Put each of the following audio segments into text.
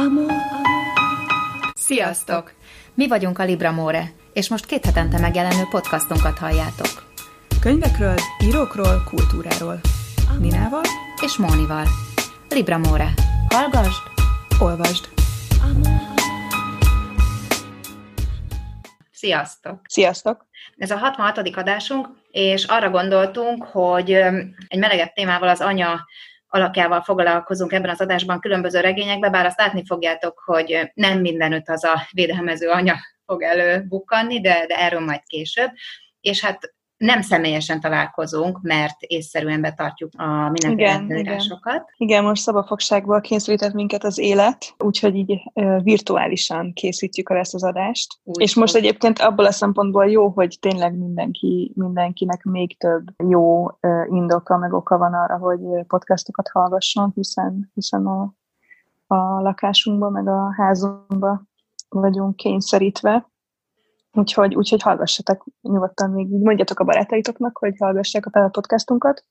Amor, Sziasztok! Mi vagyunk a Libra More, és most két hetente megjelenő podcastunkat halljátok. Könyvekről, írókról, kultúráról. Ninával és Mónival. Libra More. Hallgasd, olvasd. Sziasztok! Sziasztok! Ez a 66. adásunk, és arra gondoltunk, hogy egy melegebb témával az anya alakjával foglalkozunk ebben az adásban különböző regényekben, bár azt látni fogjátok, hogy nem mindenütt az a védelmező anya fog előbukkanni, de, de erről majd később. És hát nem személyesen találkozunk, mert észszerűen betartjuk a mindenféle Igen, igen, most szabafogságból kényszerített minket az élet, úgyhogy így virtuálisan készítjük el ezt az adást. Úgy és most egyébként abból a szempontból jó, hogy tényleg mindenki, mindenkinek még több jó indoka, meg oka van arra, hogy podcastokat hallgasson, hiszen, hiszen a, a lakásunkban, meg a házunkban vagyunk kényszerítve. Úgyhogy, úgyhogy hallgassatok nyugodtan még, mondjatok a barátaitoknak, hogy hallgassák a podcastunkat,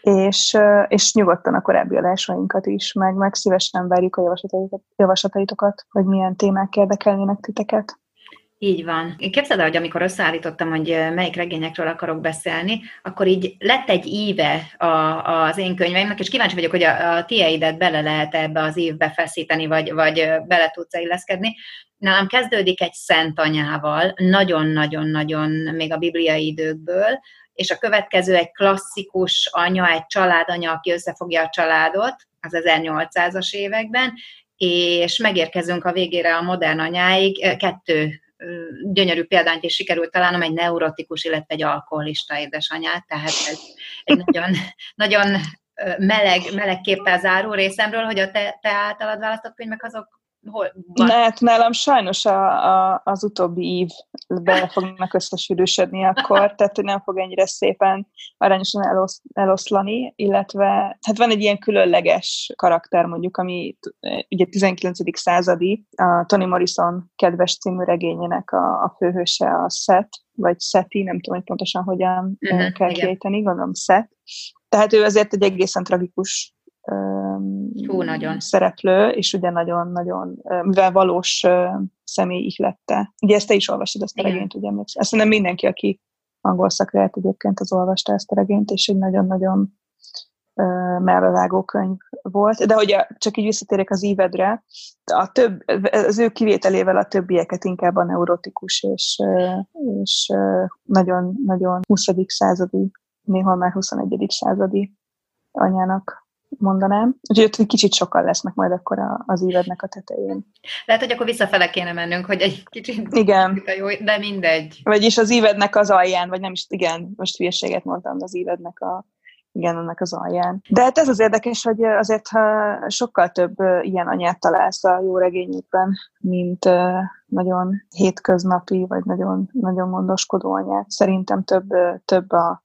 és, és nyugodtan a korábbi adásainkat is, meg, meg szívesen várjuk a javaslataitokat, javaslataitokat, hogy milyen témák érdekelnének titeket. Így van. Én képzeld el, hogy amikor összeállítottam, hogy melyik regényekről akarok beszélni, akkor így lett egy íve a, az én könyveimnek, és kíváncsi vagyok, hogy a, a tieidet bele lehet ebbe az évbe feszíteni, vagy, vagy bele tudsz illeszkedni. Nálam kezdődik egy szent anyával, nagyon-nagyon-nagyon még a bibliai időkből, és a következő egy klasszikus anya, egy családanya, aki összefogja a családot az 1800-as években, és megérkezünk a végére a modern anyáig, kettő gyönyörű példányt is sikerült találnom, egy neurotikus, illetve egy alkoholista édesanyát, tehát ez egy nagyon, nagyon meleg, meleg képpel záró részemről, hogy a te, te általad választott könyvek azok hol van? Hát nálam sajnos a, a, az utóbbi ív be fognak összesűrűsödni akkor, tehát hogy nem fog ennyire szépen arányosan elosz, eloszlani, illetve hát van egy ilyen különleges karakter mondjuk, ami ugye 19. századi, a Toni Morrison kedves című regényének a, a főhőse a Seth, vagy Seti, nem tudom, hogy pontosan hogyan uh-huh, kell kiejteni, gondolom Seth. Tehát ő azért egy egészen tragikus Hú, nagyon. szereplő, és ugye nagyon-nagyon, mivel valós személy ihlette. Ugye ezt te is olvasod, ezt a Igen. regényt, ugye emlékszel? Ezt nem mindenki, aki angol szakrált egyébként, az olvasta ezt a regényt, és egy nagyon-nagyon melbevágó könyv volt. De hogy csak így visszatérek az ívedre, a több, az ő kivételével a többieket inkább a neurotikus és, és nagyon-nagyon 20. századi, néha már 21. századi anyának mondanám. Úgyhogy ott egy kicsit sokkal lesznek majd akkor az évednek a tetején. Lehet, hogy akkor visszafele kéne mennünk, hogy egy kicsit igen. jó, de mindegy. Vagyis az évednek az alján, vagy nem is, igen, most hülyeséget mondtam, az évednek a igen, annak az alján. De hát ez az érdekes, hogy azért ha sokkal több ilyen anyát találsz a jó regényükben, mint nagyon hétköznapi, vagy nagyon, nagyon gondoskodó anyát. Szerintem több, több a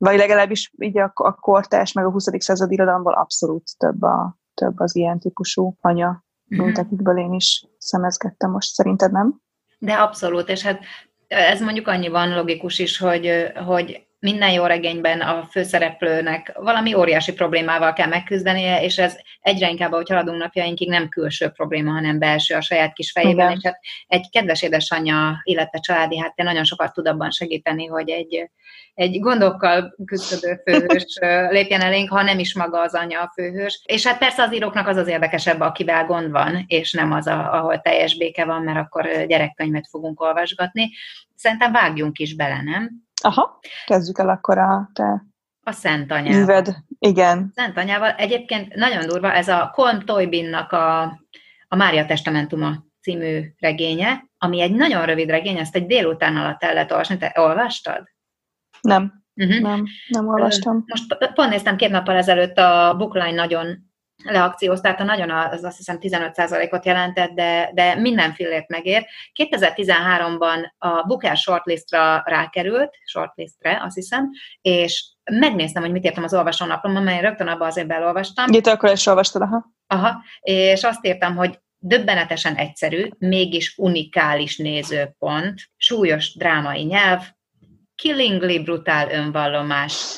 vagy legalábbis így a, a kortás, meg a 20. század irodalomból abszolút több, a, több az ilyen típusú anya, mint mm-hmm. akikből én is szemezgettem most. Szerinted nem? De abszolút, és hát ez mondjuk annyiban logikus is, hogy, hogy minden jó regényben a főszereplőnek valami óriási problémával kell megküzdenie, és ez egyre inkább, ahogy haladunk napjainkig, nem külső probléma, hanem belső a saját kis fejében, Igen. és hát egy kedves édesanyja, illetve családi háttér nagyon sokat tud abban segíteni, hogy egy, egy gondokkal küzdő főhős lépjen elénk, ha nem is maga az anya a főhős. És hát persze az íróknak az az érdekesebb, akivel gond van, és nem az, a, ahol teljes béke van, mert akkor gyerekkönyvet fogunk olvasgatni. Szerintem vágjunk is bele, nem? Aha, kezdjük el akkor a te a Szent Anyával. Műved. Igen. Szent Anyával. Egyébként nagyon durva, ez a Colm Toybinnak a, a Mária Testamentuma című regénye, ami egy nagyon rövid regény, ezt egy délután alatt el lehet olvasni. Te olvastad? Nem. Uh-huh. Nem, nem olvastam. Most pont néztem két nappal ezelőtt a Bookline nagyon leakcióztálta, nagyon az azt hiszem 15%-ot jelentett, de, de minden fillért megér. 2013-ban a Booker shortlistra rákerült, shortlistre azt hiszem, és megnéztem, hogy mit értem az olvasónaplomban, mert rögtön abban azért belolvastam. Itt akkor is olvastad, aha. Aha, és azt írtam, hogy döbbenetesen egyszerű, mégis unikális nézőpont, súlyos drámai nyelv, killingly brutál önvallomás,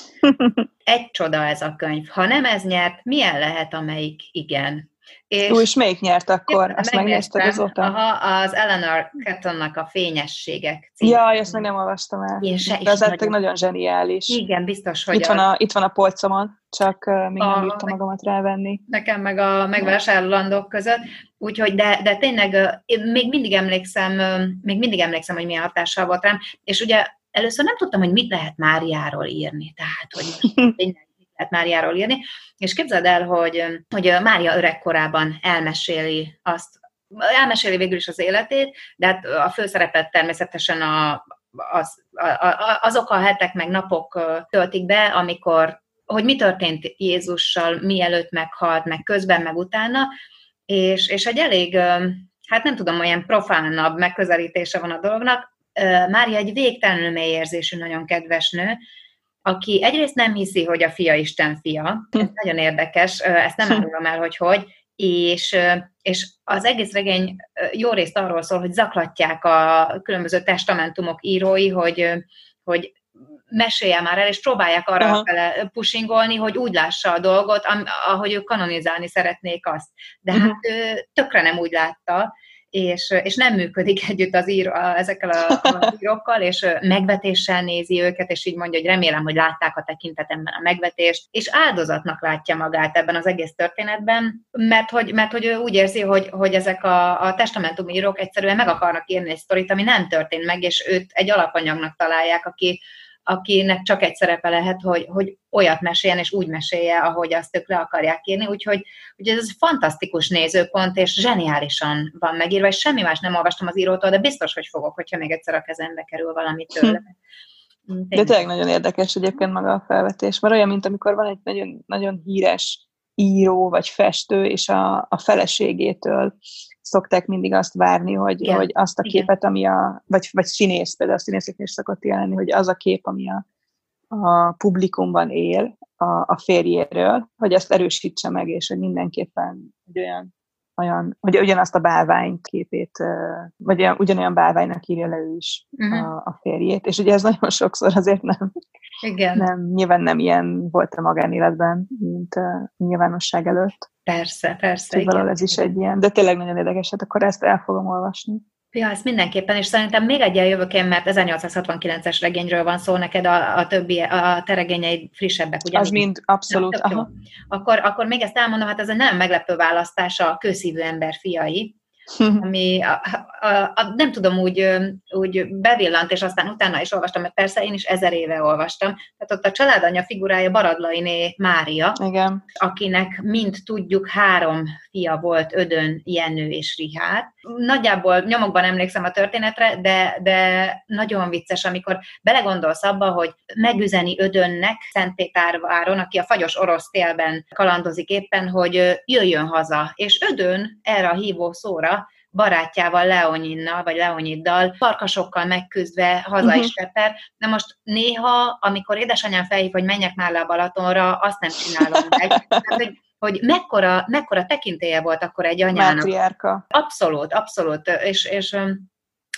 egy csoda ez a könyv. Ha nem ez nyert, milyen lehet, amelyik igen? És, Jó, és melyik nyert akkor? Azt megnézted azóta? Aha, az Eleanor Cattonnak a Fényességek című. Jaj, ezt meg nem olvastam el. Én se, De az nagyon, nagyon zseniális. Igen, biztos, hogy itt, van a, itt van a polcomon, csak még a, nem bírtam magamat rávenni. Nekem meg a megvásárlandók között. Úgyhogy, de, de tényleg én még mindig emlékszem, még mindig emlékszem, hogy milyen hatással volt rám, és ugye először nem tudtam, hogy mit lehet Máriáról írni, tehát, hogy tényleg lehet Máriáról írni, és képzeld el, hogy, hogy Mária öregkorában elmeséli azt, elmeséli végül is az életét, de hát a főszerepet természetesen a, az, a, a, azok a hetek meg napok töltik be, amikor, hogy mi történt Jézussal, mielőtt meghalt, meg közben, meg utána, és, és egy elég, hát nem tudom, olyan profánabb megközelítése van a dolognak. Mária egy végtelenül mély érzésű, nagyon kedves nő, aki egyrészt nem hiszi, hogy a fia Isten fia, ez hm. nagyon érdekes, ezt nem árulom el, hogy hogy, és, és az egész regény jó részt arról szól, hogy zaklatják a különböző testamentumok írói, hogy, hogy mesélje már el, és próbálják arra Aha. fele pushingolni, hogy úgy lássa a dolgot, ahogy ők kanonizálni szeretnék azt. De hát ő tökre nem úgy látta, és, és nem működik együtt az ír, a, ezekkel a, a írókkal, és megvetéssel nézi őket, és így mondja, hogy remélem, hogy látták a tekintetemben a megvetést, és áldozatnak látja magát ebben az egész történetben, mert hogy, mert hogy ő úgy érzi, hogy, hogy ezek a, a testamentum írók egyszerűen meg akarnak írni egy sztorit, ami nem történt meg, és őt egy alapanyagnak találják, aki, akinek csak egy szerepe lehet, hogy, hogy olyat meséljen, és úgy mesélje, ahogy azt ők le akarják írni. Úgyhogy, úgyhogy ez fantasztikus nézőpont, és zseniálisan van megírva, és semmi más nem olvastam az írótól, de biztos, hogy fogok, hogyha még egyszer a kezembe kerül valami tőle. Hm. De tényleg nagyon érdekes egyébként maga a felvetés, mert olyan, mint amikor van egy nagyon, nagyon híres író vagy festő, és a, a feleségétől szokták mindig azt várni, hogy, Igen. hogy azt a képet, Igen. ami a, vagy, vagy színész, például a színészeknél is szokott jelenni, hogy az a kép, ami a, a publikumban él a, a férjéről, hogy ezt erősítse meg, és hogy mindenképpen egy olyan, olyan hogy ugyanazt a bálvány képét, vagy olyan, ugyanolyan bálványnak írja le ő is uh-huh. a, a férjét, és ugye ez nagyon sokszor azért nem, Igen. nem nyilván nem ilyen volt a magánéletben, mint a nyilvánosság előtt. Persze, persze. Szóval ez is egy ilyen, de tényleg nagyon érdekes, hát akkor ezt el fogom olvasni. Ja, ezt mindenképpen, és szerintem még egy jövök én, mert 1869-es regényről van szó, neked a, a többi, a te regényeid frissebbek, ugye? Az mind, abszolút. Na, aha. Akkor, akkor még ezt elmondom, hát ez egy nem meglepő választás a kőszívő ember fiai, ami a, a, a, nem tudom, úgy, úgy bevillant, és aztán utána is olvastam, mert persze én is ezer éve olvastam. Tehát ott a családanya figurája Baradlainé Mária, Igen. akinek mind tudjuk három fia volt, Ödön, Jenő és Rihárd. Nagyjából nyomokban emlékszem a történetre, de, de nagyon vicces, amikor belegondolsz abba, hogy megüzeni Ödönnek Szentpétárváron, aki a fagyos orosz télben kalandozik éppen, hogy jöjjön haza. És Ödön erre a hívó szóra barátjával, Leoninnal, vagy Leoniddal, farkasokkal megküzdve haza uh-huh. is teper. De most néha, amikor édesanyám felhív, hogy menjek már le a Balatonra, azt nem csinálom meg. Tehát, hogy hogy mekkora, mekkora tekintélye volt akkor egy anyának. Mátriárka. Abszolút, abszolút. És, és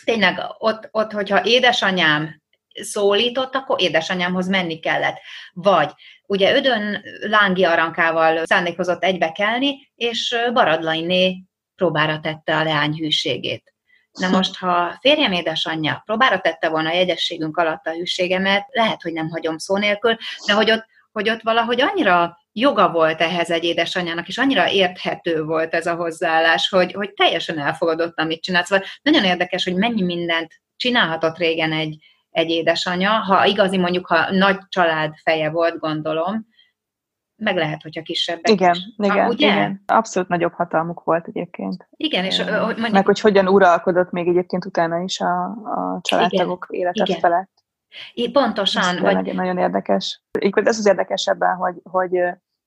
tényleg ott, ott, hogyha édesanyám szólított, akkor édesanyámhoz menni kellett. Vagy ugye Ödön Lángi Arankával szándékozott egybekelni, és Baradlainé próbára tette a leány hűségét. Na most, ha férjem édesanyja próbára tette volna a jegyességünk alatt a hűségemet, lehet, hogy nem hagyom szó nélkül, de hogy ott, hogy ott valahogy annyira joga volt ehhez egy édesanyjának, és annyira érthető volt ez a hozzáállás, hogy, hogy teljesen elfogadott, amit csinált. Szóval nagyon érdekes, hogy mennyi mindent csinálhatott régen egy, egy édesanyja, ha igazi mondjuk, ha nagy család feje volt, gondolom, meg lehet, hogyha kisebbek Igen, is. igen, ha, ugye? igen. Abszolút nagyobb hatalmuk volt egyébként. Igen, és hogy mondjuk... Meg hogy hogyan uralkodott még egyébként utána is a, a családtagok élete felett. I, pontosan. Ez vagy... nagyon, nagyon érdekes. Egyébként ez az érdekes ebben, hogy, hogy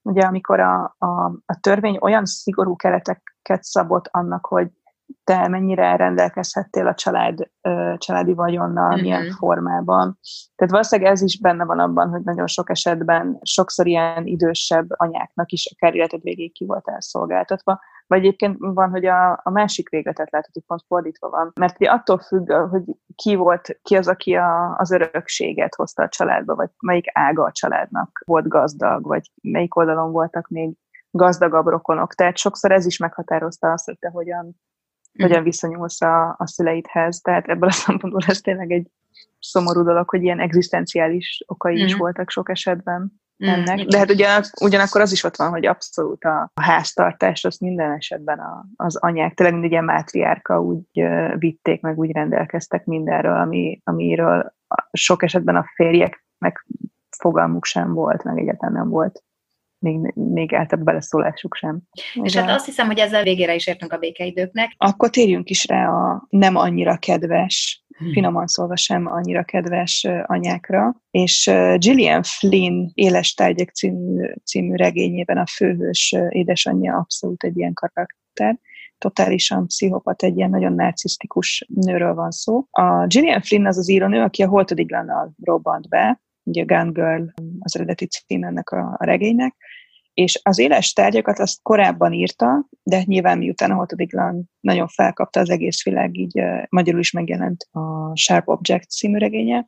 ugye amikor a, a, a törvény olyan szigorú kereteket szabott annak, hogy te mennyire rendelkezhettél a család, családi vagyonnal, mm-hmm. milyen formában. Tehát valószínűleg ez is benne van abban, hogy nagyon sok esetben sokszor ilyen idősebb anyáknak is a életed végéig ki volt elszolgáltatva, vagy egyébként van, hogy a, a másik végletet lehet, hogy pont fordítva van. Mert ugye attól függ, hogy ki volt, ki az, aki a, az örökséget hozta a családba, vagy melyik ága a családnak volt gazdag, vagy melyik oldalon voltak még gazdagabb rokonok. Tehát sokszor ez is meghatározta azt, hogy te hogyan. Hogyan viszonyulsz a, a szüleidhez. Tehát ebből a szempontból ez tényleg egy szomorú dolog, hogy ilyen egzisztenciális okai mm. is mhm. voltak sok esetben. Mm, ennek. Mm, De hát ugyan, ugyanakkor az is ott van, hogy abszolút a, a háztartást azt minden esetben a, az anyák, tényleg mindig ilyen mátriárka úgy uh, vitték, meg úgy rendelkeztek mindenről, ami, amiről sok esetben a férjeknek fogalmuk sem volt, meg egyáltalán nem volt még, még általában beleszólásuk sem. És hát azt hiszem, hogy ezzel végére is értünk a békeidőknek. Akkor térjünk is rá a nem annyira kedves, hmm. finoman szólva sem annyira kedves anyákra, és Gillian Flynn Éles tárgyak című, című regényében a főhős édesanyja abszolút egy ilyen karakter totálisan pszichopat, egy ilyen nagyon narcisztikus nőről van szó. A Gillian Flynn az az írónő, aki a Holtodiglannal robbant be, ugye Gun Girl az eredeti cím ennek a, a regénynek, és az éles tárgyakat azt korábban írta, de nyilván miután a hatodiklan nagyon felkapta az egész világ, így magyarul is megjelent a Sharp Object című regénye,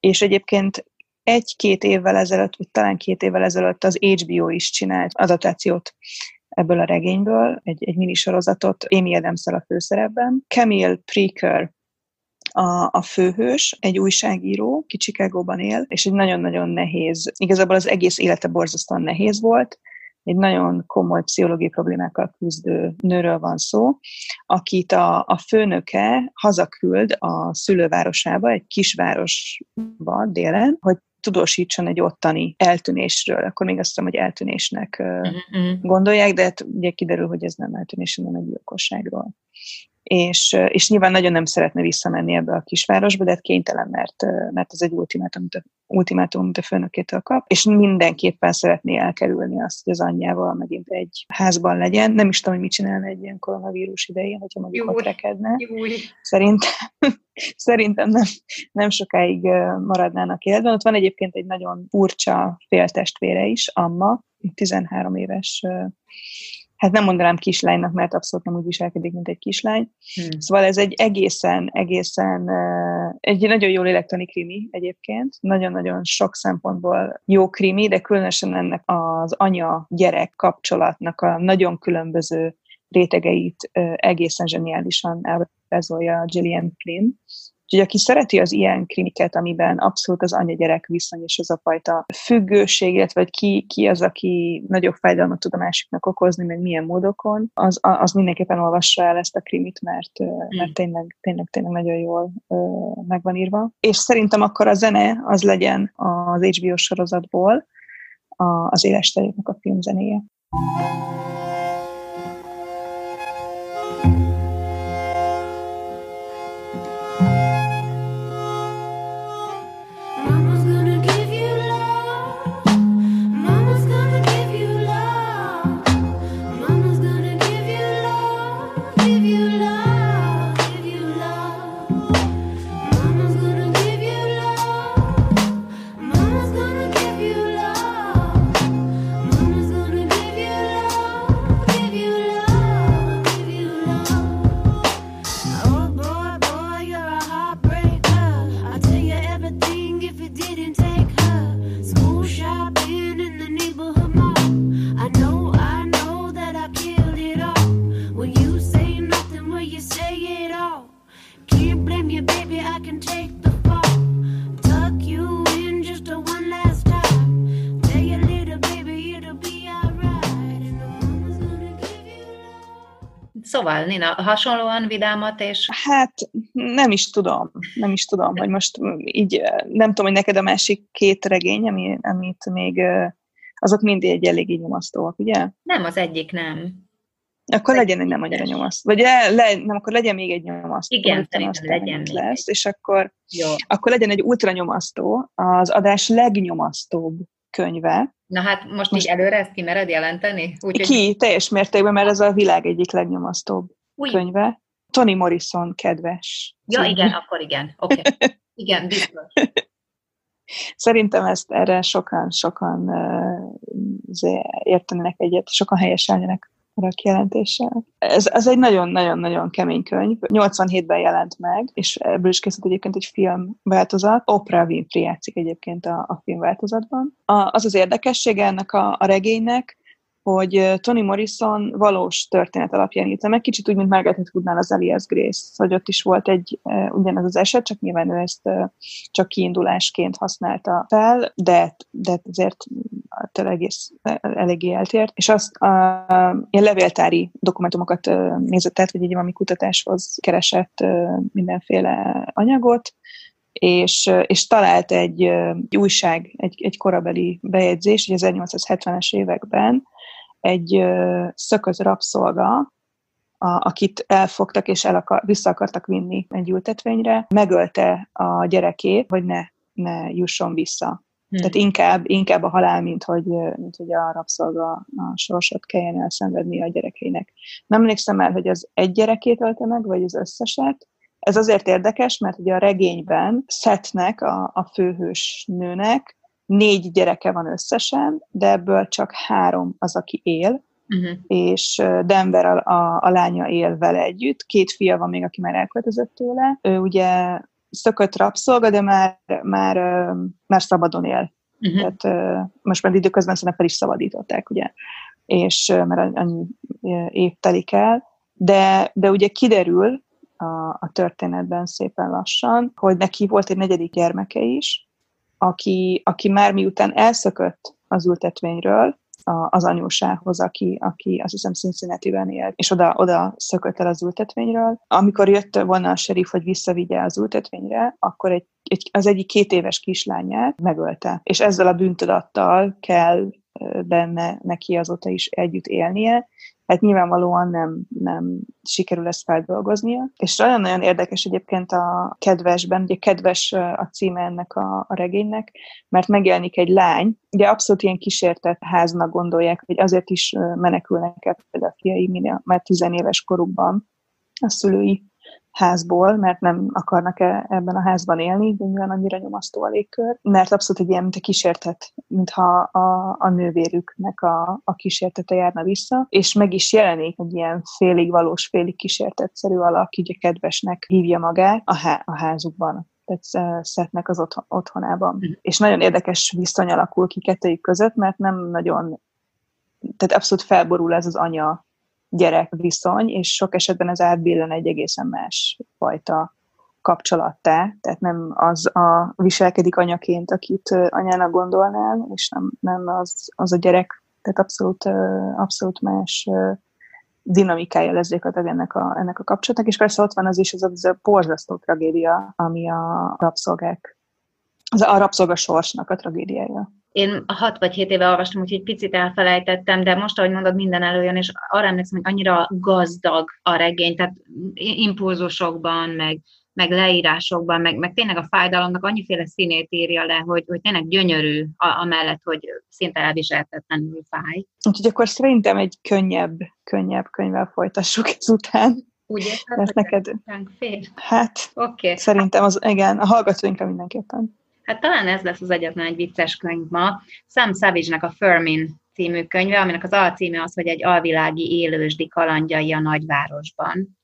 és egyébként egy-két évvel ezelőtt, vagy talán két évvel ezelőtt az HBO is csinált adaptációt ebből a regényből, egy, egy minisorozatot Amy adams a főszerepben. Camille Preaker a, a főhős, egy újságíró, ki Chicagóban él, és egy nagyon-nagyon nehéz, igazából az egész élete borzasztóan nehéz volt, egy nagyon komoly pszichológiai problémákkal küzdő nőről van szó, akit a, a főnöke hazaküld a szülővárosába, egy kisvárosba délen, hogy tudósítson egy ottani eltűnésről. Akkor még azt hiszem, hogy eltűnésnek uh-huh. gondolják, de hát ugye kiderül, hogy ez nem eltűnés, hanem egy gyilkosságról és, és nyilván nagyon nem szeretne visszamenni ebbe a kisvárosba, de hát kénytelen, mert, mert ez egy ultimátum, ultimátum, amit a főnökétől kap, és mindenképpen szeretné elkerülni azt, hogy az anyjával megint egy házban legyen. Nem is tudom, hogy mit csinálna egy ilyen koronavírus idején, hogyha ott rekedne. Szerintem, szerintem nem, nem sokáig maradnának életben. Ott van egyébként egy nagyon furcsa féltestvére is, Amma, 13 éves hát nem mondanám kislánynak, mert abszolút nem úgy viselkedik, mint egy kislány. Hmm. Szóval ez egy egészen, egészen, egy nagyon jó lélektani krimi egyébként, nagyon-nagyon sok szempontból jó krimi, de különösen ennek az anya-gyerek kapcsolatnak a nagyon különböző rétegeit egészen zseniálisan ábrázolja Gillian Flynn. Úgyhogy aki szereti az ilyen kliniket, amiben abszolút az anya-gyerek viszony és az a fajta függőség, illetve hogy ki, ki az, aki nagyobb fájdalmat tud a másiknak okozni, meg milyen módokon, az, az mindenképpen olvassa el ezt a krimit, mert, mm. mert tényleg, tényleg, tényleg nagyon jól meg van írva. És szerintem akkor a zene az legyen az HBO sorozatból az éles a filmzenéje. Szóval, Nina, hasonlóan vidámat és... Hát nem is tudom, nem is tudom, hogy most így, nem tudom, hogy neked a másik két regény, ami, amit még, azok mindig egy eléggé nyomasztóak, ugye? Nem, az egyik nem. Akkor legyen egy nem annyira nyomasztó. Vagy le, le, nem, akkor legyen még egy nyomasztó. Igen, szerintem legyen még lesz, és akkor, Jó. akkor legyen egy ultra nyomasztó, az adás legnyomasztóbb könyve. Na hát most, most így előre ezt ki mered jelenteni? Úgy, ki, hogy... teljes mértékben, mert ez a világ egyik legnyomasztóbb Új. könyve. Toni Morrison kedves. Ja, cím. igen, akkor igen. Oké. Okay. Igen, biztos. Szerintem ezt erre sokan, sokan uh, értenek egyet, sokan helyeselnének a kijelentéssel. Ez, ez egy nagyon-nagyon-nagyon kemény könyv. 87-ben jelent meg, és ebből is készült egyébként egy film változat. Oprah Winfrey játszik egyébként a, a film változatban. A, az az érdekessége ennek a, a regénynek, hogy Toni Morrison valós történet alapján írta meg, kicsit úgy, mint Margaret Atwoodnál az Elias Grace, hogy ott is volt egy ugyanaz az eset, csak nyilván ő ezt csak kiindulásként használta fel, de, de azért tényleg egész eléggé eltért. És azt a, ilyen levéltári dokumentumokat nézett át, vagy egy valami kutatáshoz keresett mindenféle anyagot, és, és talált egy, egy újság, egy, egy korabeli bejegyzés, hogy 1870-es években egy szököz rabszolga, a, akit elfogtak és el akar, vissza akartak vinni egy ültetvényre, megölte a gyerekét, hogy ne, ne jusson vissza. Hmm. Tehát inkább, inkább a halál, mint hogy, mint hogy a rabszolga a sorsot kelljen elszenvedni a gyerekeinek. Nem emlékszem el, hogy az egy gyerekét ölte meg, vagy az összeset, ez azért érdekes, mert ugye a regényben Szetnek, a, a főhős nőnek négy gyereke van összesen, de ebből csak három az, aki él, uh-huh. és Denver a, a, a lánya él vele együtt, két fia van még, aki már elköltözött tőle. Ő ugye szökött rabszolga, de már, már, már szabadon él. Uh-huh. Tehát most már időközben szerintem fel is szabadították, ugye, és mert annyi év telik el, de, de ugye kiderül, a, a történetben szépen lassan, hogy neki volt egy negyedik gyermeke is, aki, aki már miután elszökött az ültetvényről, az anyósához, aki, aki azt hiszem Cincinnati-ben élt, és oda, oda szökött el az ültetvényről. Amikor jött volna a serif, hogy visszavigye az ültetvényre, akkor egy, egy, az egyik két éves kislányát megölte. És ezzel a bűntudattal kell benne neki azóta is együtt élnie, hát nyilvánvalóan nem, nem sikerül ezt feldolgoznia. És nagyon-nagyon érdekes egyébként a kedvesben, ugye kedves a címe ennek a, a regénynek, mert megjelenik egy lány, ugye abszolút ilyen kísértett háznak gondolják, hogy azért is menekülnek el például a fiai, mert tizenéves korukban a szülői házból, mert nem akarnak -e ebben a házban élni, nyilván annyira nyomasztó a légkör, mert abszolút egy ilyen, mint a kísértet, mintha a, a nővérüknek a, a kísértete járna vissza, és meg is jelenik egy ilyen félig valós, félig kísértetszerű alak, így a kedvesnek hívja magát a, há, a házukban tehát Szetnek az otthon, otthonában. Mm. És nagyon érdekes viszony alakul ki kettőjük között, mert nem nagyon, tehát abszolút felborul ez az anya gyerek viszony, és sok esetben ez átbillen egy egészen más fajta kapcsolattá, tehát nem az a viselkedik anyaként, akit anyának gondolnál, és nem, nem az, az a gyerek, tehát abszolút, abszolút más dinamikája lesz ennek a, ennek a kapcsolatnak, és persze ott van az is az a, az a borzasztó tragédia, ami a rabszolgák, az a rabszolga sorsnak a tragédiája. Én hat vagy hét éve olvastam, úgyhogy picit elfelejtettem, de most, ahogy mondod, minden előjön, és arra emlékszem, hogy annyira gazdag a regény, tehát impulzusokban, meg, meg leírásokban, meg, meg tényleg a fájdalomnak annyiféle színét írja le, hogy, hogy tényleg gyönyörű, a, amellett, hogy szinte elviselhetetlenül fáj. Úgyhogy akkor szerintem egy könnyebb, könnyebb könyvvel folytassuk ezután. Úgy érted, neked... fél? Hát, okay. szerintem az, igen, a hallgatóinkra mindenképpen. Hát talán ez lesz az egyetlen egy vicces könyv ma. Sam Savage-nek a Fermin című könyve, aminek az alcíme az, hogy egy alvilági élősdi kalandjai a nagyvárosban.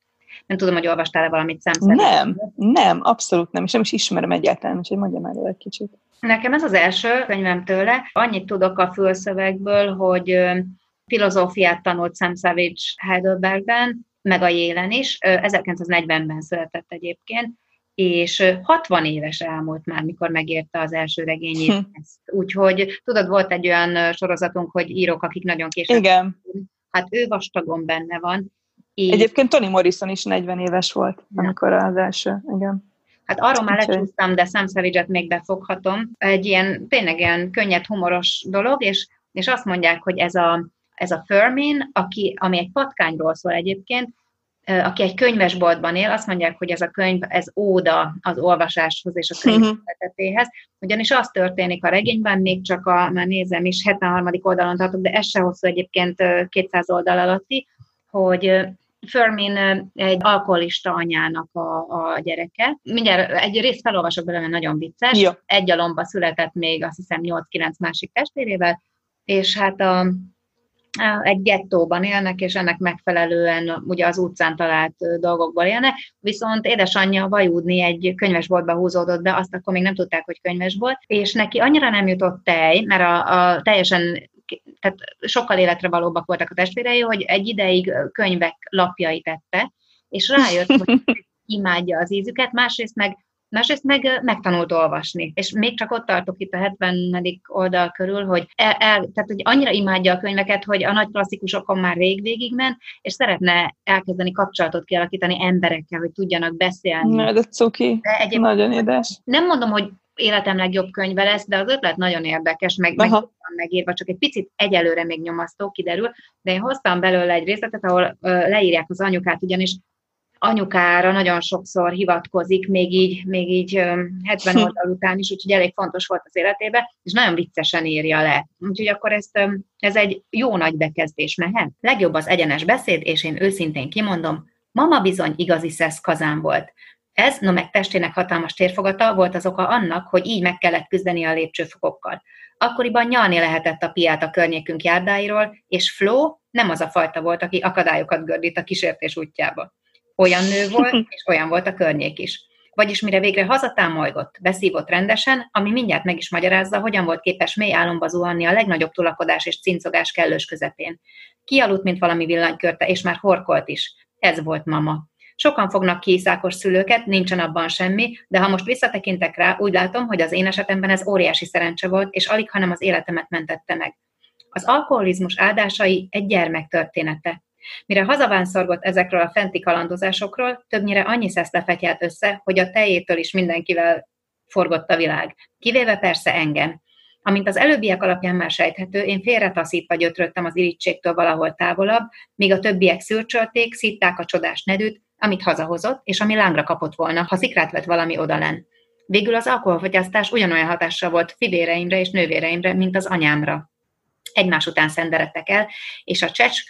Nem tudom, hogy olvastál-e valamit Sam Savage? Nem, nem, abszolút nem, és nem is ismerem egyáltalán, úgyhogy mondjam erről egy kicsit. Nekem ez az első könyvem tőle. Annyit tudok a fülszövegből, hogy filozófiát tanult Sam Savage Heidelbergben, meg a Jélen is. 1940-ben született egyébként, és 60 éves elmúlt már, mikor megérte az első regényét. Hm. Úgyhogy tudod, volt egy olyan sorozatunk, hogy írók, akik nagyon később. Igen. Hát ő vastagon benne van. És... Egyébként Toni Morrison is 40 éves volt, ja. amikor az első, igen. Hát arról már lecsúsztam, de Sam savage még befoghatom. Egy ilyen, tényleg ilyen könnyed, humoros dolog, és, és azt mondják, hogy ez a, ez a Fermin, aki, ami egy patkányról szól egyébként, aki egy könyvesboltban él, azt mondják, hogy ez a könyv, ez óda az olvasáshoz és a könyvetetéhez, ugyanis az történik a regényben, még csak a, már nézem is, 73. oldalon tartok, de ez se hosszú egyébként 200 oldal alatti, hogy Fermin egy alkoholista anyának a, a gyereke. Mindjárt egy részt felolvasok belőle, nagyon vicces. Ja. Egy alomba született még azt hiszem 8-9 másik testvérével, és hát a, egy gettóban élnek, és ennek megfelelően ugye az utcán talált dolgokból élnek, viszont édesanyja vajúdni egy könyvesboltba húzódott be, azt akkor még nem tudták, hogy könyvesbolt, és neki annyira nem jutott tej, mert a, a teljesen tehát sokkal életre valóbbak voltak a testvérei, hogy egy ideig könyvek lapjait tette, és rájött, hogy imádja az ízüket, másrészt meg Másrészt meg megtanult olvasni, és még csak ott tartok itt a 70. oldal körül, hogy, el, el, tehát, hogy annyira imádja a könyveket, hogy a nagy klasszikusokon már rég végigment, és szeretne elkezdeni kapcsolatot kialakítani emberekkel, hogy tudjanak beszélni. Na, de cuki, de nagyon édes. Nem mondom, hogy életem legjobb könyve lesz, de az ötlet nagyon érdekes, meg, meg megírva, csak egy picit egyelőre még nyomasztó kiderül, de én hoztam belőle egy részletet, ahol ö, leírják az anyukát, ugyanis anyukára nagyon sokszor hivatkozik, még így, még így 70 oldal után is, úgyhogy elég fontos volt az életébe, és nagyon viccesen írja le. Úgyhogy akkor ezt, ez egy jó nagy bekezdés mehet. Legjobb az egyenes beszéd, és én őszintén kimondom, mama bizony igazi szesz kazán volt. Ez, no meg testének hatalmas térfogata volt az oka annak, hogy így meg kellett küzdeni a lépcsőfokokkal. Akkoriban nyalni lehetett a piát a környékünk járdáiról, és Flo nem az a fajta volt, aki akadályokat gördít a kísértés útjába. Olyan nő volt, és olyan volt a környék is. Vagyis mire végre hazatámolygott, beszívott rendesen, ami mindjárt meg is magyarázza, hogyan volt képes mély álomba zuhanni a legnagyobb tulakodás és cincogás kellős közepén. Kialudt, mint valami villanykörte, és már horkolt is. Ez volt mama. Sokan fognak kiszákos szülőket, nincsen abban semmi, de ha most visszatekintek rá, úgy látom, hogy az én esetemben ez óriási szerencse volt, és alig, hanem az életemet mentette meg. Az alkoholizmus áldásai egy gyermek története. Mire hazavánszorgott ezekről a fenti kalandozásokról, többnyire annyi szeszle fetyelt össze, hogy a tejétől is mindenkivel forgott a világ. Kivéve persze engem. Amint az előbbiek alapján már sejthető, én félretaszítva gyötröttem az irítségtől valahol távolabb, míg a többiek szürcsölték, szitták a csodás nedűt, amit hazahozott, és ami lángra kapott volna, ha szikrát vett valami odalen. Végül az alkoholfogyasztás ugyanolyan hatással volt fivéreimre és nővéreimre, mint az anyámra. Egymás után szenderedtek el, és a csecs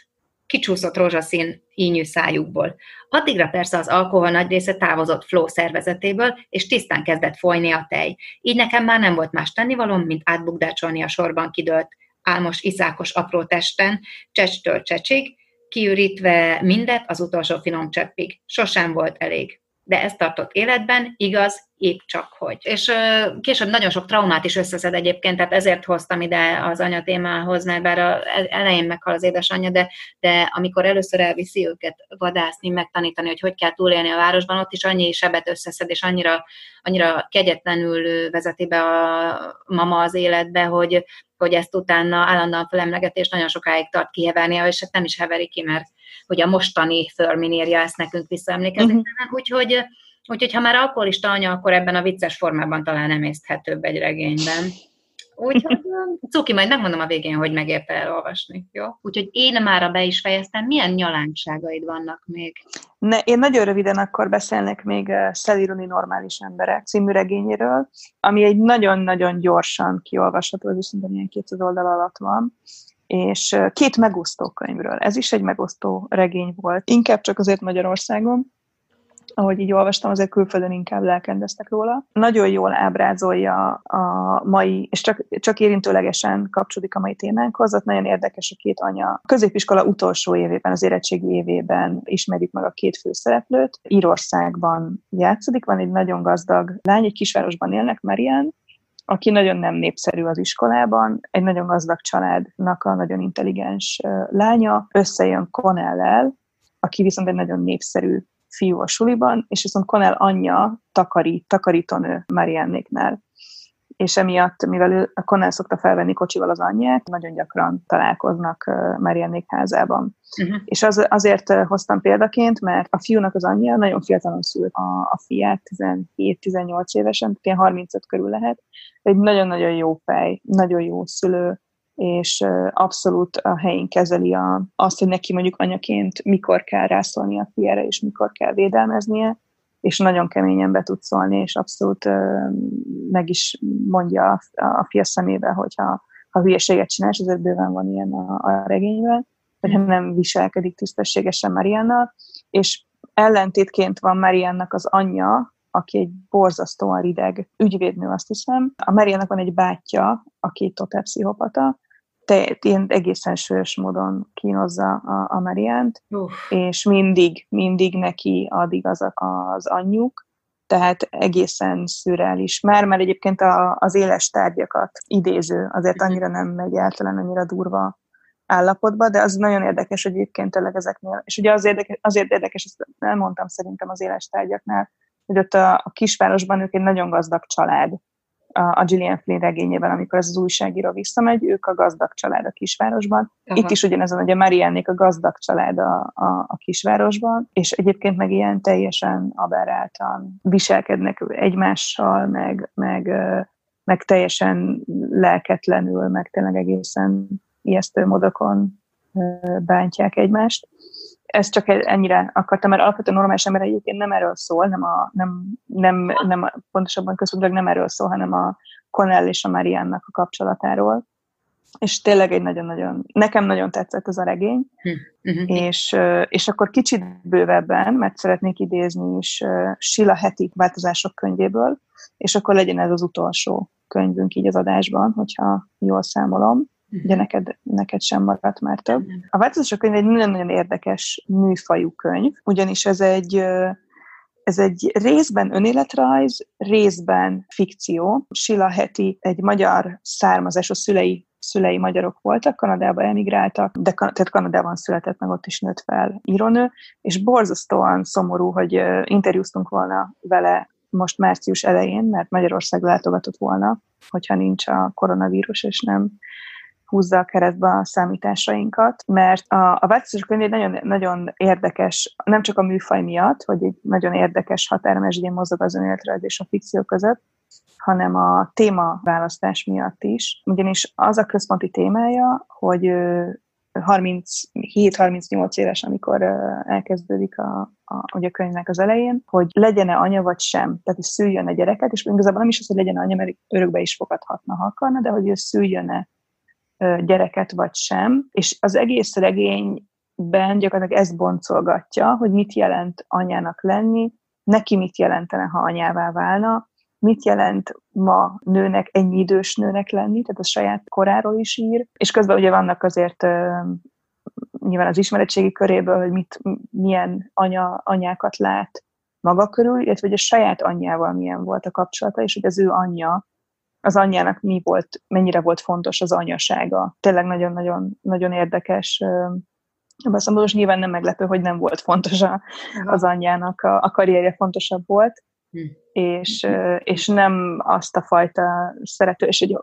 kicsúszott rózsaszín ínyű szájukból. Addigra persze az alkohol nagy része távozott Flo szervezetéből, és tisztán kezdett folyni a tej. Így nekem már nem volt más tennivalom, mint átbukdácsolni a sorban kidőlt, álmos, iszákos apró testen, csecstől csecsig, kiürítve mindet az utolsó finom cseppig. Sosem volt elég de ez tartott életben, igaz, épp csak hogy. És uh, később nagyon sok traumát is összeszed egyébként, tehát ezért hoztam ide az anya témához, mert bár a, elején meghal az édesanyja, de, de amikor először elviszi őket vadászni, megtanítani, hogy hogy kell túlélni a városban, ott is annyi sebet összeszed, és annyira, annyira kegyetlenül vezeti be a mama az életbe, hogy, hogy ezt utána állandóan felemlegetés nagyon sokáig tart kiheverni, és hát nem is heveri ki, mert hogy a mostani Förmin írja ezt nekünk visszaemlékezni. Uh-huh. Úgyhogy, úgyhogy ha már alkoholista anya, akkor ebben a vicces formában talán emészthetőbb egy regényben. Úgyhogy cuki, majd megmondom a végén, hogy megérte elolvasni. Jó? Úgyhogy én már be is fejeztem. Milyen nyalánkságaid vannak még? Ne, én nagyon röviden akkor beszélnek még Szelironi Normális Emberek című regényéről, ami egy nagyon-nagyon gyorsan kiolvasható, ez viszont ilyen 200 oldal alatt van és két megosztó könyvről. Ez is egy megosztó regény volt, inkább csak azért Magyarországon, ahogy így olvastam, azért külföldön inkább lelkendeztek róla. Nagyon jól ábrázolja a mai, és csak, csak érintőlegesen kapcsolódik a mai témánkhoz, ott nagyon érdekes a két anya. A középiskola utolsó évében, az érettségi évében ismerik meg a két főszereplőt. Írországban játszik, van egy nagyon gazdag lány, egy kisvárosban élnek, Marian, aki nagyon nem népszerű az iskolában, egy nagyon gazdag családnak a nagyon intelligens lánya, összejön Connell-el, aki viszont egy nagyon népszerű fiú a suliban, és viszont Connell anyja takarít, takarítónő Mariannéknál és emiatt, mivel ő a Conan szokta felvenni kocsival az anyját, nagyon gyakran találkoznak Mariannék házában. Uh-huh. És az, azért hoztam példaként, mert a fiúnak az anyja nagyon fiatalon szült a, a fiát, 17-18 évesen, ilyen 35 körül lehet. Egy nagyon-nagyon jó fej, nagyon jó szülő, és abszolút a helyén kezeli a, azt, hogy neki mondjuk anyaként mikor kell rászólni a fiára, és mikor kell védelmeznie, és nagyon keményen be tud szólni, és abszolút meg is mondja a, a fia szemébe, hogyha ha hülyeséget csinálsz, ezért bőven van ilyen a, a regényben, hogyha nem viselkedik tisztességesen Mariannal, és ellentétként van Mariannak az anyja, aki egy borzasztóan rideg ügyvédnő, azt hiszem. A Mariannak van egy bátyja, aki totál pszichopata, te, ilyen egészen sős módon kínozza a, a Mariant, és mindig, mindig neki ad igazat az anyjuk, tehát egészen szürreális. Már, mert egyébként a, az éles tárgyakat idéző azért mhm. annyira nem megy általán annyira durva állapotba, de az nagyon érdekes hogy egyébként tényleg ezeknél. És ugye az érdekes, azért érdekes, ezt elmondtam szerintem az éles tárgyaknál, hogy ott a, a kisvárosban ők egy nagyon gazdag család, a Gillian Flynn regényében, amikor ez az újságíró visszamegy, ők a gazdag család a kisvárosban. Aha. Itt is ugyanezen, hogy a Mariannék a gazdag család a, a, a kisvárosban, és egyébként meg ilyen teljesen aberráltan viselkednek egymással, meg, meg, meg teljesen lelketlenül, meg tényleg egészen ijesztő módokon bántják egymást ez csak ennyire akartam, mert alapvetően normális ember egyébként nem erről szól, nem, a, nem, nem, nem pontosabban központilag nem erről szól, hanem a Connell és a Mariannak a kapcsolatáról. És tényleg egy nagyon-nagyon, nekem nagyon tetszett ez a regény, uh-huh. és, és akkor kicsit bővebben, mert szeretnék idézni is Sila heti változások könyvéből, és akkor legyen ez az utolsó könyvünk így az adásban, hogyha jól számolom. Ugye neked, neked sem maradt már több. A változások könyv egy nagyon-nagyon érdekes műfajú könyv, ugyanis ez egy ez egy részben önéletrajz, részben fikció. Sila Heti egy magyar származás, a szülei szülei magyarok voltak, Kanadába emigráltak, de tehát Kanadában született, meg ott is nőtt fel írónő, és borzasztóan szomorú, hogy interjúztunk volna vele most március elején, mert Magyarország látogatott volna, hogyha nincs a koronavírus, és nem húzza a keresztbe a számításainkat, mert a, a változások könyv egy nagyon, nagyon érdekes, nem csak a műfaj miatt, hogy egy nagyon érdekes határmesdjén mozog az önéletrajz és a fikció között, hanem a témaválasztás miatt is. Ugyanis az a központi témája, hogy 37-38 éves, amikor elkezdődik a, a, ugye a könyvnek az elején, hogy legyen-e anya vagy sem, tehát hogy szüljön-e gyereket, és igazából nem is az, hogy legyen anya, mert örökbe is fogadhatna, ha akarna, de hogy ő szüljön-e gyereket vagy sem, és az egész regényben gyakorlatilag ezt boncolgatja, hogy mit jelent anyának lenni, neki mit jelentene, ha anyává válna, mit jelent ma nőnek, ennyi idős nőnek lenni, tehát a saját koráról is ír, és közben ugye vannak azért nyilván az ismeretségi köréből, hogy mit, milyen anya, anyákat lát maga körül, illetve hogy a saját anyjával milyen volt a kapcsolata, és hogy az ő anyja az anyjának mi volt, mennyire volt fontos az anyasága. Tényleg nagyon-nagyon nagyon érdekes Ebben most nyilván nem meglepő, hogy nem volt fontos a, az anyjának, a, a karrierje fontosabb volt, hm. és, és nem azt a fajta szerető, és egy,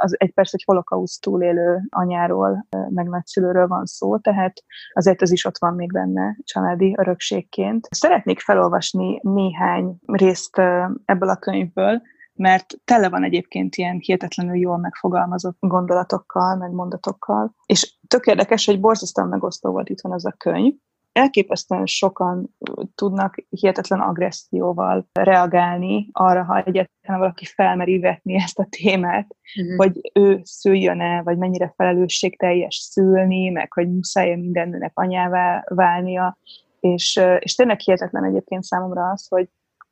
az, egy persze egy holokauszt túlélő anyáról, meg nagyszülőről van szó, tehát azért ez is ott van még benne családi örökségként. Szeretnék felolvasni néhány részt ebből a könyvből, mert tele van egyébként ilyen hihetetlenül jól megfogalmazott gondolatokkal, meg mondatokkal, és tök érdekes, hogy borzasztóan megosztó volt itt van ez a könyv, elképesztően sokan tudnak hihetetlen agresszióval reagálni arra, ha egyáltalán valaki felmeri vetni ezt a témát, uh-huh. hogy ő szüljön-e, vagy mennyire felelősségteljes szülni, meg hogy muszáj minden nőnek anyává válnia, és, és tényleg hihetetlen egyébként számomra az, hogy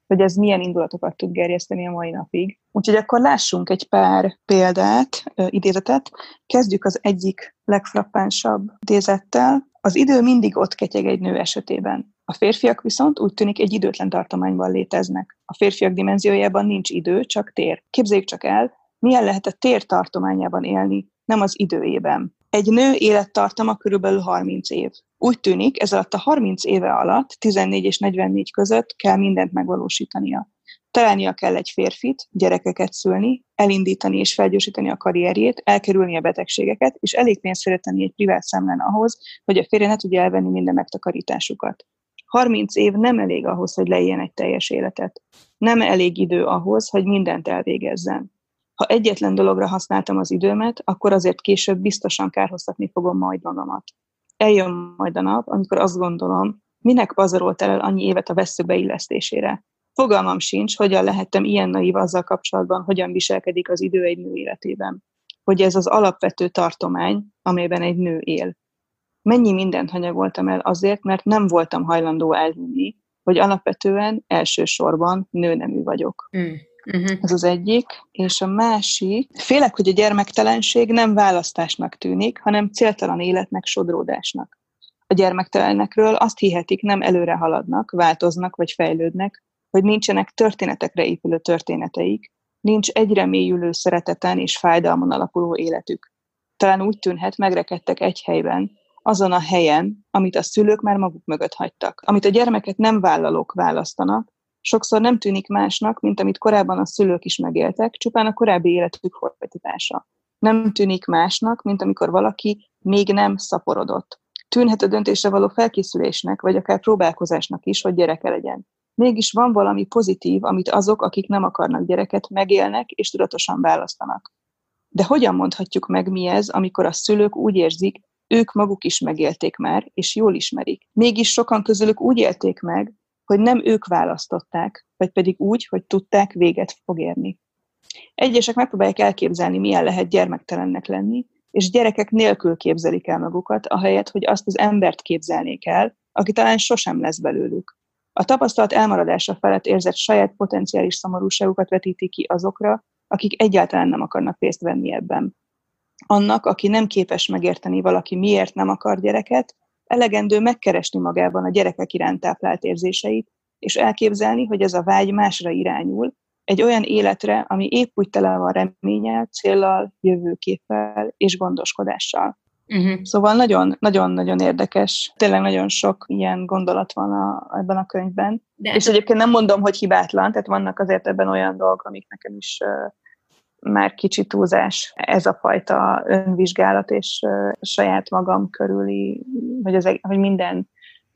hogy ez milyen indulatokat tud gerjeszteni a mai napig. Úgyhogy akkor lássunk egy pár példát, idézetet. Kezdjük az egyik legfrappánsabb idézettel. Az idő mindig ott ketyeg egy nő esetében. A férfiak viszont úgy tűnik egy időtlen tartományban léteznek. A férfiak dimenziójában nincs idő, csak tér. Képzeljük csak el, milyen lehet a tér tartományában élni, nem az időében. Egy nő élettartama körülbelül 30 év. Úgy tűnik, ez alatt a 30 éve alatt, 14 és 44 között kell mindent megvalósítania. Találnia kell egy férfit, gyerekeket szülni, elindítani és felgyorsítani a karrierjét, elkerülni a betegségeket, és elég pénzt szeretni egy privát számlán ahhoz, hogy a férje ne tudja elvenni minden megtakarításukat. 30 év nem elég ahhoz, hogy leéljen egy teljes életet. Nem elég idő ahhoz, hogy mindent elvégezzen. Ha egyetlen dologra használtam az időmet, akkor azért később biztosan kárhoztatni fogom majd magamat. Eljön majd a nap, amikor azt gondolom, minek pazarolt el annyi évet a vesző beillesztésére. Fogalmam sincs, hogyan lehettem ilyen naív azzal kapcsolatban, hogyan viselkedik az idő egy nő életében. Hogy ez az alapvető tartomány, amelyben egy nő él. Mennyi mindent hanyagoltam el azért, mert nem voltam hajlandó elhinni, hogy alapvetően elsősorban nőnemű vagyok. Mm. Uh-huh. Ez az egyik. És a másik, félek, hogy a gyermektelenség nem választásnak tűnik, hanem céltalan életnek, sodródásnak. A gyermektelenekről azt hihetik, nem előre haladnak, változnak vagy fejlődnek, hogy nincsenek történetekre épülő történeteik, nincs egyre mélyülő szereteten és fájdalmon alapuló életük. Talán úgy tűnhet, megrekedtek egy helyben, azon a helyen, amit a szülők már maguk mögött hagytak. Amit a gyermeket nem vállalók választanak, sokszor nem tűnik másnak, mint amit korábban a szülők is megéltek, csupán a korábbi életük folytatása. Nem tűnik másnak, mint amikor valaki még nem szaporodott. Tűnhet a döntésre való felkészülésnek, vagy akár próbálkozásnak is, hogy gyereke legyen. Mégis van valami pozitív, amit azok, akik nem akarnak gyereket, megélnek és tudatosan választanak. De hogyan mondhatjuk meg mi ez, amikor a szülők úgy érzik, ők maguk is megélték már, és jól ismerik. Mégis sokan közülük úgy élték meg, hogy nem ők választották, vagy pedig úgy, hogy tudták, véget fog érni. Egyesek megpróbálják elképzelni, milyen lehet gyermektelennek lenni, és gyerekek nélkül képzelik el magukat, ahelyett, hogy azt az embert képzelnék el, aki talán sosem lesz belőlük. A tapasztalat elmaradása felett érzett saját potenciális szomorúságukat vetíti ki azokra, akik egyáltalán nem akarnak részt venni ebben. Annak, aki nem képes megérteni valaki miért nem akar gyereket, elegendő megkeresni magában a gyerekek iránt táplált érzéseit, és elképzelni, hogy ez a vágy másra irányul, egy olyan életre, ami épp úgy tele van reményel, céllal, jövőképpel és gondoskodással. Uh-huh. Szóval nagyon-nagyon érdekes, tényleg nagyon sok ilyen gondolat van a, ebben a könyvben. De és egyébként nem mondom, hogy hibátlan, tehát vannak azért ebben olyan dolgok, amik nekem is uh, már kicsit túlzás ez a fajta önvizsgálat, és saját magam körüli, hogy, az, hogy minden,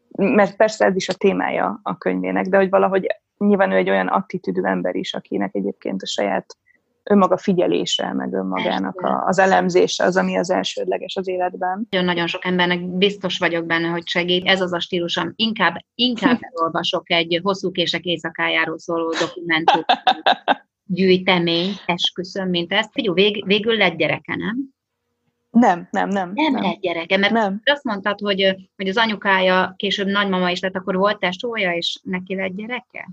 mert persze ez is a témája a könyvének, de hogy valahogy nyilván ő egy olyan attitűdű ember is, akinek egyébként a saját önmaga figyelése, meg önmagának a, az elemzése az, ami az elsődleges az életben. Nagyon-nagyon sok embernek biztos vagyok benne, hogy segít. Ez az a stílusom. Inkább, inkább elolvasok egy hosszú kések éjszakájáról szóló dokumentum gyűjtemény, esküszöm, mint ezt. Figyelj, vég, végül lett gyereke, nem? Nem, nem, nem. Nem, nem. lett gyereke, mert nem. azt mondtad, hogy, hogy az anyukája később nagymama is lett, akkor volt testója, és neki lett gyereke?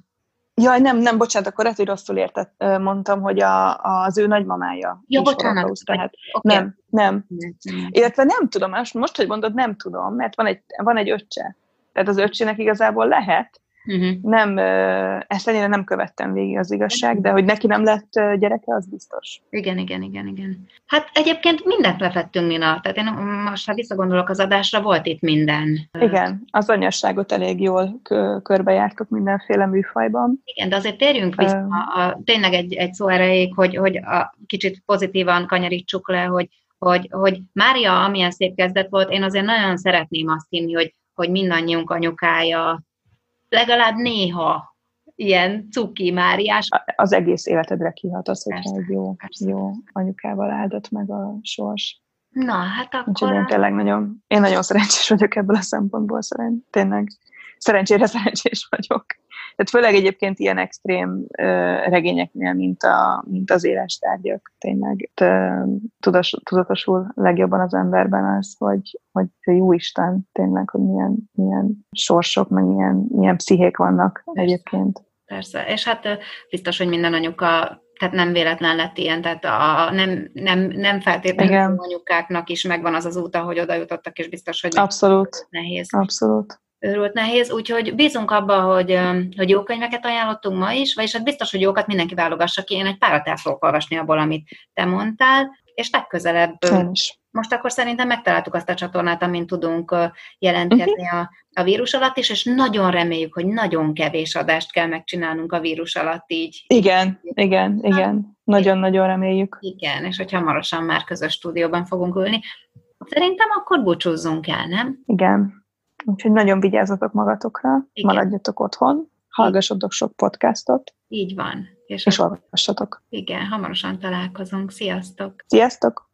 Jaj, nem, nem, bocsánat, akkor lehet, hogy rosszul értett, mondtam, hogy a, az ő nagymamája. Ja, bocsánat. tehát okay. Nem, nem. Illetve nem tudom, most, hogy mondod, nem tudom, mert van egy, van egy öccse. Tehát az öccsének igazából lehet, Uh-huh. Nem, ezt ennyire nem követtem végig az igazság, de hogy neki nem lett gyereke, az biztos. Igen, igen, igen, igen. Hát egyébként mindent lefettünk, Nina. Tehát én most, ha visszagondolok az adásra, volt itt minden. Igen, az anyasságot elég jól körbejártok mindenféle műfajban. Igen, de azért térjünk vissza uh, a, tényleg egy, egy szó erejéig, hogy, hogy a, kicsit pozitívan kanyarítsuk le, hogy, hogy, hogy Mária, amilyen szép kezdet volt, én azért nagyon szeretném azt hinni, hogy, hogy mindannyiunk anyukája legalább néha ilyen cuki máriás. Az egész életedre kihat az, hogyha egy jó, jó anyukával áldott meg a sors. Na, hát akkor... Úgyhogy én tényleg nagyon, én nagyon szerencsés vagyok ebből a szempontból, szerint, tényleg szerencsére szerencsés vagyok. Tehát főleg egyébként ilyen extrém regényeknél, mint, a, mint az éles tárgyak, tényleg tudas, tudatosul legjobban az emberben az, hogy, hogy jó Isten, tényleg, hogy milyen, milyen sorsok, meg milyen, milyen pszichék vannak egyébként. Persze, és hát biztos, hogy minden anyuka tehát nem véletlen lett ilyen, tehát a, nem, nem, nem feltétlenül Igen. anyukáknak is megvan az az út, ahogy oda jutottak, és biztos, hogy Abszolút. nehéz. Abszolút őrült nehéz, úgyhogy bízunk abba, hogy, hogy jó könyveket ajánlottunk ma is, vagyis hát biztos, hogy jókat mindenki válogassa ki. Én egy párat el fogok olvasni abból, amit te mondtál, és legközelebb most akkor szerintem megtaláltuk azt a csatornát, amin tudunk jelentkezni uh-huh. a, a vírus alatt is, és nagyon reméljük, hogy nagyon kevés adást kell megcsinálnunk a vírus alatt így. Igen, igen, igen. Nagyon-nagyon reméljük. Igen, és hogy hamarosan már közös stúdióban fogunk ülni. Szerintem akkor búcsúzzunk el, nem? Igen. Úgyhogy nagyon vigyázzatok magatokra, Igen. maradjatok otthon, hallgassatok sok podcastot. Így van. És, és olvassatok. Igen, hamarosan találkozunk. Sziasztok! Sziasztok!